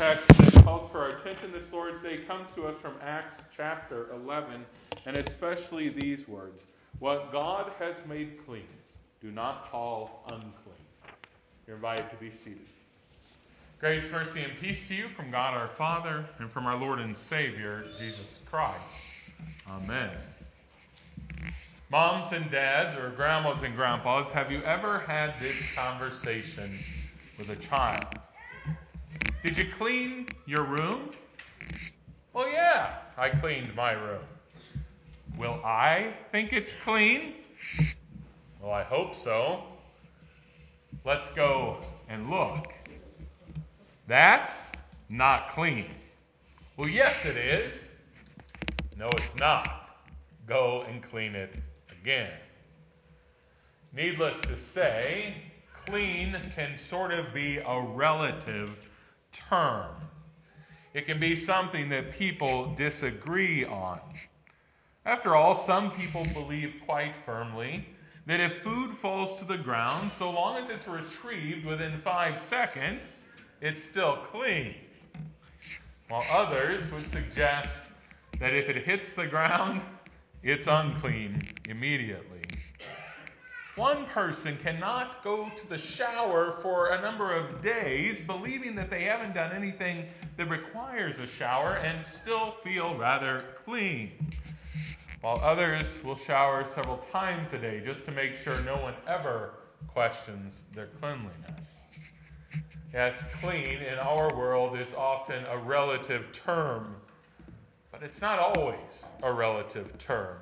text that calls for our attention this Lord's Day comes to us from Acts chapter 11, and especially these words What God has made clean, do not call unclean. You're invited to be seated. Grace, mercy, and peace to you from God our Father and from our Lord and Savior, Jesus Christ. Amen. Moms and dads, or grandmas and grandpas, have you ever had this conversation with a child? Did you clean your room? Well, yeah, I cleaned my room. Will I think it's clean? Well, I hope so. Let's go and look. That's not clean. Well, yes, it is. No, it's not. Go and clean it again. Needless to say, clean can sort of be a relative term. It can be something that people disagree on. After all, some people believe quite firmly that if food falls to the ground, so long as it's retrieved within five seconds, it's still clean. While others would suggest that if it hits the ground, it's unclean immediately. One person cannot go to the shower for a number of days believing that they haven't done anything that requires a shower and still feel rather clean. While others will shower several times a day just to make sure no one ever questions their cleanliness. Yes, clean in our world is often a relative term, but it's not always a relative term.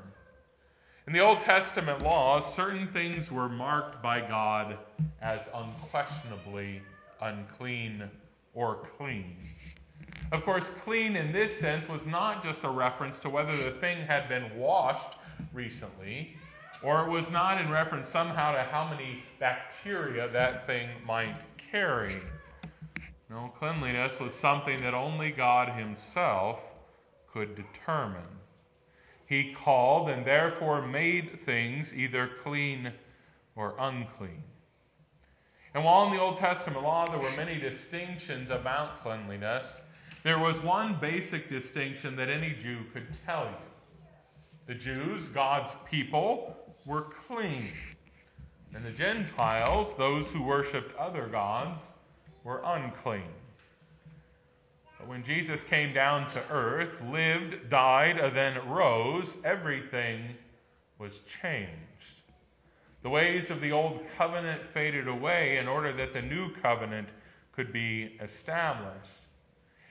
In the Old Testament law, certain things were marked by God as unquestionably unclean or clean. Of course, clean in this sense was not just a reference to whether the thing had been washed recently, or it was not in reference somehow to how many bacteria that thing might carry. No, cleanliness was something that only God Himself could determine. He called and therefore made things either clean or unclean. And while in the Old Testament law there were many distinctions about cleanliness, there was one basic distinction that any Jew could tell you. The Jews, God's people, were clean. And the Gentiles, those who worshiped other gods, were unclean. But when Jesus came down to earth, lived, died, and then rose, everything was changed. The ways of the old covenant faded away in order that the new covenant could be established.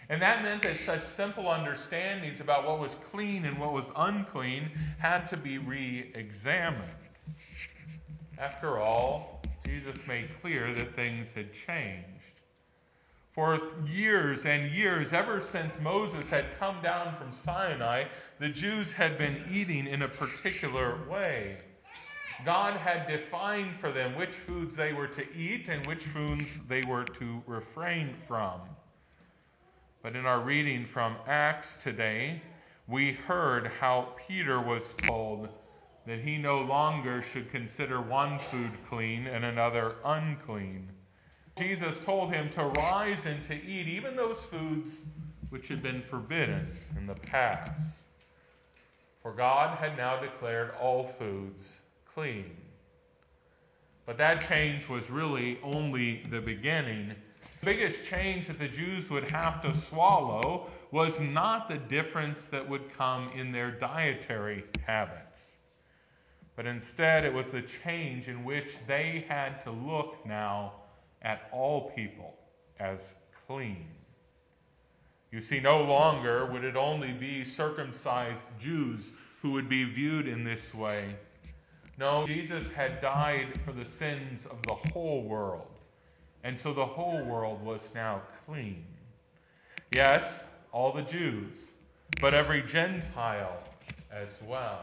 And that meant that such simple understandings about what was clean and what was unclean had to be re examined. After all, Jesus made clear that things had changed. For years and years, ever since Moses had come down from Sinai, the Jews had been eating in a particular way. God had defined for them which foods they were to eat and which foods they were to refrain from. But in our reading from Acts today, we heard how Peter was told that he no longer should consider one food clean and another unclean. Jesus told him to rise and to eat even those foods which had been forbidden in the past. For God had now declared all foods clean. But that change was really only the beginning. The biggest change that the Jews would have to swallow was not the difference that would come in their dietary habits, but instead it was the change in which they had to look now at all people as clean. You see, no longer would it only be circumcised Jews who would be viewed in this way. No, Jesus had died for the sins of the whole world, and so the whole world was now clean. Yes, all the Jews, but every Gentile as well.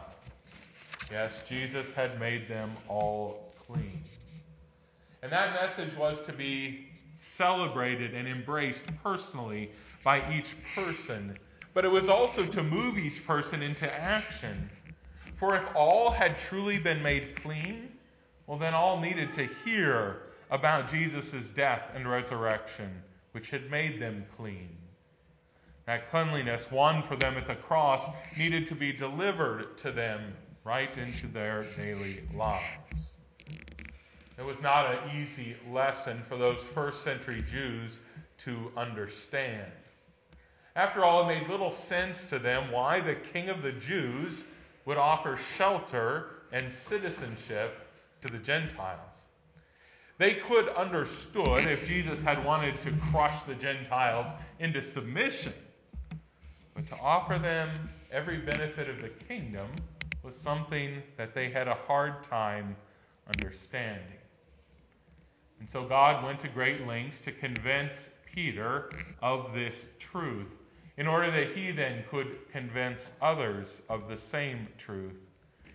Yes, Jesus had made them all clean. And that message was to be celebrated and embraced personally by each person. But it was also to move each person into action. For if all had truly been made clean, well, then all needed to hear about Jesus' death and resurrection which had made them clean. That cleanliness won for them at the cross needed to be delivered to them right into their daily lives. It was not an easy lesson for those first century Jews to understand. After all, it made little sense to them why the king of the Jews would offer shelter and citizenship to the Gentiles. They could understood if Jesus had wanted to crush the Gentiles into submission. But to offer them every benefit of the kingdom was something that they had a hard time understanding. And so God went to great lengths to convince Peter of this truth in order that he then could convince others of the same truth.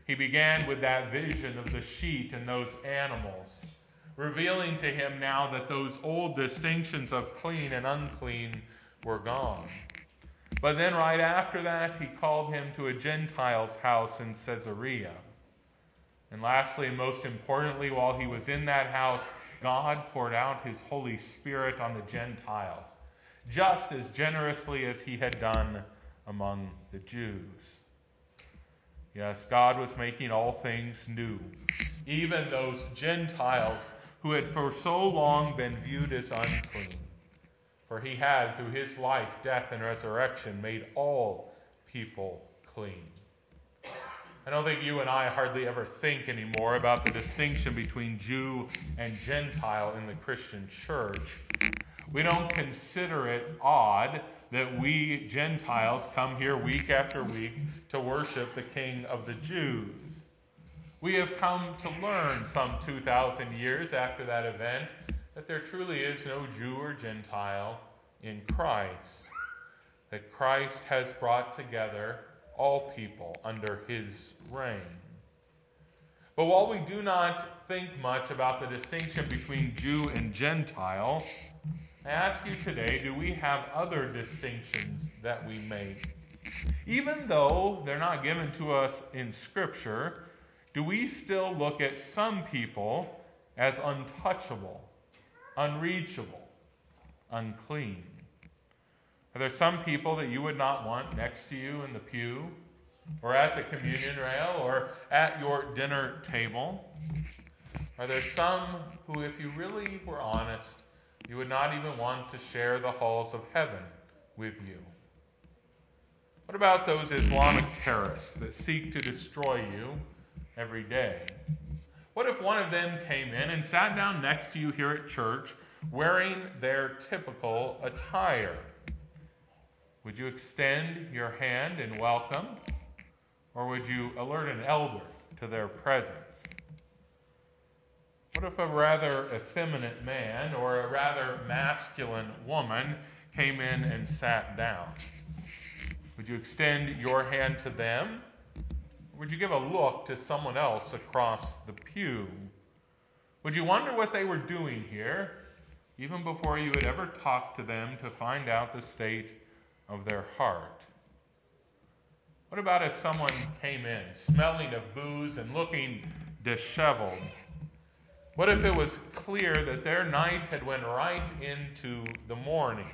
He began with that vision of the sheet and those animals, revealing to him now that those old distinctions of clean and unclean were gone. But then, right after that, he called him to a Gentile's house in Caesarea. And lastly, and most importantly, while he was in that house, God poured out his Holy Spirit on the Gentiles just as generously as he had done among the Jews. Yes, God was making all things new. Even those Gentiles who had for so long been viewed as unclean. For he had, through his life, death, and resurrection, made all people clean. I don't think you and I hardly ever think anymore about the distinction between Jew and Gentile in the Christian church. We don't consider it odd that we Gentiles come here week after week to worship the King of the Jews. We have come to learn some 2,000 years after that event that there truly is no Jew or Gentile in Christ, that Christ has brought together all people under his reign. But while we do not think much about the distinction between Jew and Gentile, I ask you today do we have other distinctions that we make? Even though they're not given to us in Scripture, do we still look at some people as untouchable, unreachable, unclean? Are there some people that you would not want next to you in the pew, or at the communion rail, or at your dinner table? Are there some who, if you really were honest, you would not even want to share the halls of heaven with you. What about those Islamic terrorists that seek to destroy you every day? What if one of them came in and sat down next to you here at church wearing their typical attire? Would you extend your hand in welcome, or would you alert an elder to their presence? What if a rather effeminate man or a rather masculine woman came in and sat down? Would you extend your hand to them? Would you give a look to someone else across the pew? Would you wonder what they were doing here, even before you had ever talked to them to find out the state of their heart? What about if someone came in smelling of booze and looking disheveled? What if it was clear that their night had went right into the morning?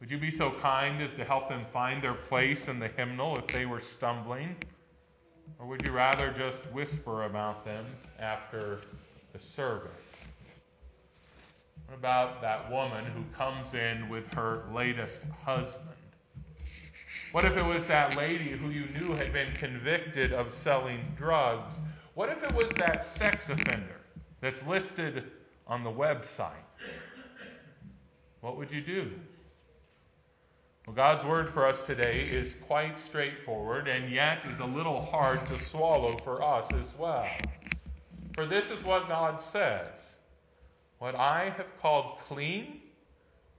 Would you be so kind as to help them find their place in the hymnal if they were stumbling? Or would you rather just whisper about them after the service? What about that woman who comes in with her latest husband? What if it was that lady who you knew had been convicted of selling drugs what if it was that sex offender that's listed on the website? What would you do? Well, God's word for us today is quite straightforward and yet is a little hard to swallow for us as well. For this is what God says What I have called clean,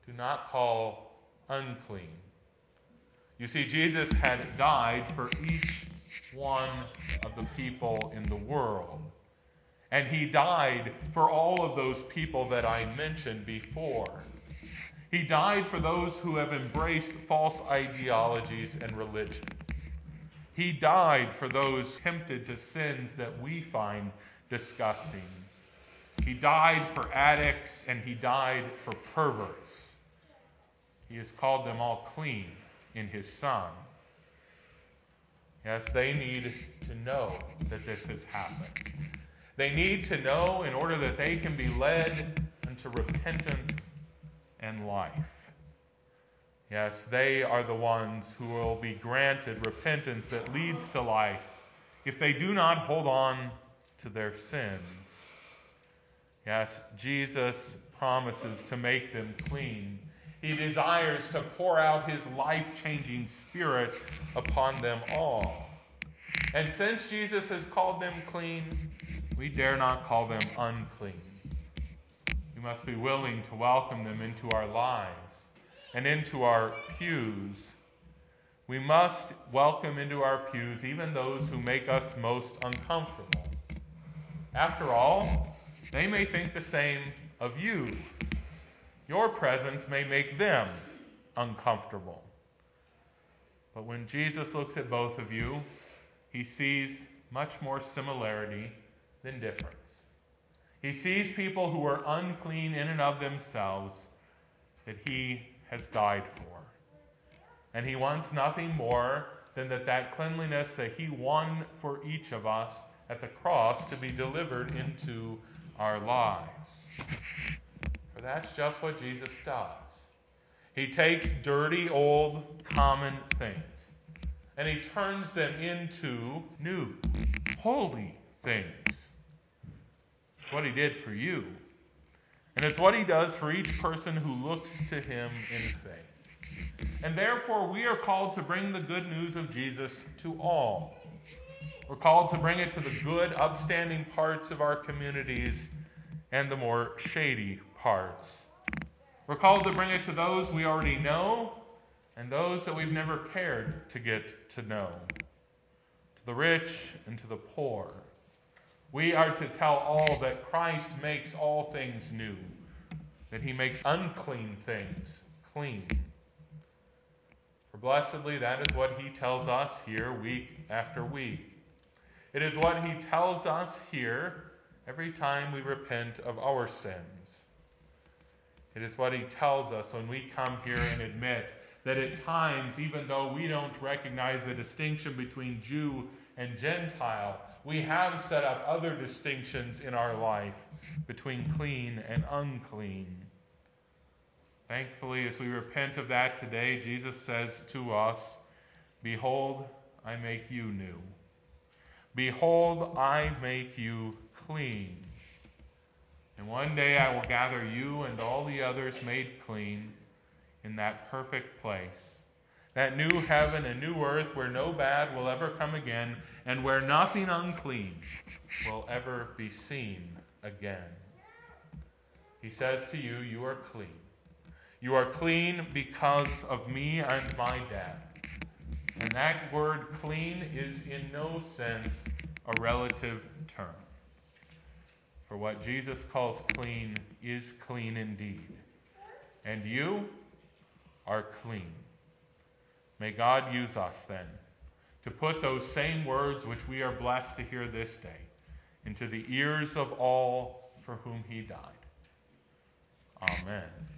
do not call unclean. You see, Jesus had died for each one of the people in the world. And he died for all of those people that I mentioned before. He died for those who have embraced false ideologies and religion. He died for those tempted to sins that we find disgusting. He died for addicts and he died for perverts. He has called them all clean in his Son. Yes, they need to know that this has happened. They need to know in order that they can be led unto repentance and life. Yes, they are the ones who will be granted repentance that leads to life if they do not hold on to their sins. Yes, Jesus promises to make them clean. He desires to pour out his life changing spirit upon them all. And since Jesus has called them clean, we dare not call them unclean. We must be willing to welcome them into our lives and into our pews. We must welcome into our pews even those who make us most uncomfortable. After all, they may think the same of you. Your presence may make them uncomfortable. But when Jesus looks at both of you, he sees much more similarity than difference. He sees people who are unclean in and of themselves that he has died for. And he wants nothing more than that that cleanliness that he won for each of us at the cross to be delivered into our lives. For that's just what Jesus does. He takes dirty, old, common things and he turns them into new, holy things. It's what he did for you. And it's what he does for each person who looks to him in faith. And therefore, we are called to bring the good news of Jesus to all. We're called to bring it to the good, upstanding parts of our communities and the more shady parts. We're called to bring it to those we already know and those that we've never cared to get to know, to the rich and to the poor. We are to tell all that Christ makes all things new, that he makes unclean things clean. For blessedly, that is what he tells us here week after week. It is what he tells us here every time we repent of our sins. It is what he tells us when we come here and admit that at times, even though we don't recognize the distinction between Jew and Gentile, we have set up other distinctions in our life between clean and unclean. Thankfully, as we repent of that today, Jesus says to us, Behold, I make you new. Behold, I make you clean. And one day I will gather you and all the others made clean in that perfect place. That new heaven and new earth where no bad will ever come again and where nothing unclean will ever be seen again. He says to you, You are clean. You are clean because of me and my death. And that word clean is in no sense a relative term. For what Jesus calls clean is clean indeed. And you, are clean. May God use us then to put those same words which we are blessed to hear this day into the ears of all for whom he died. Amen.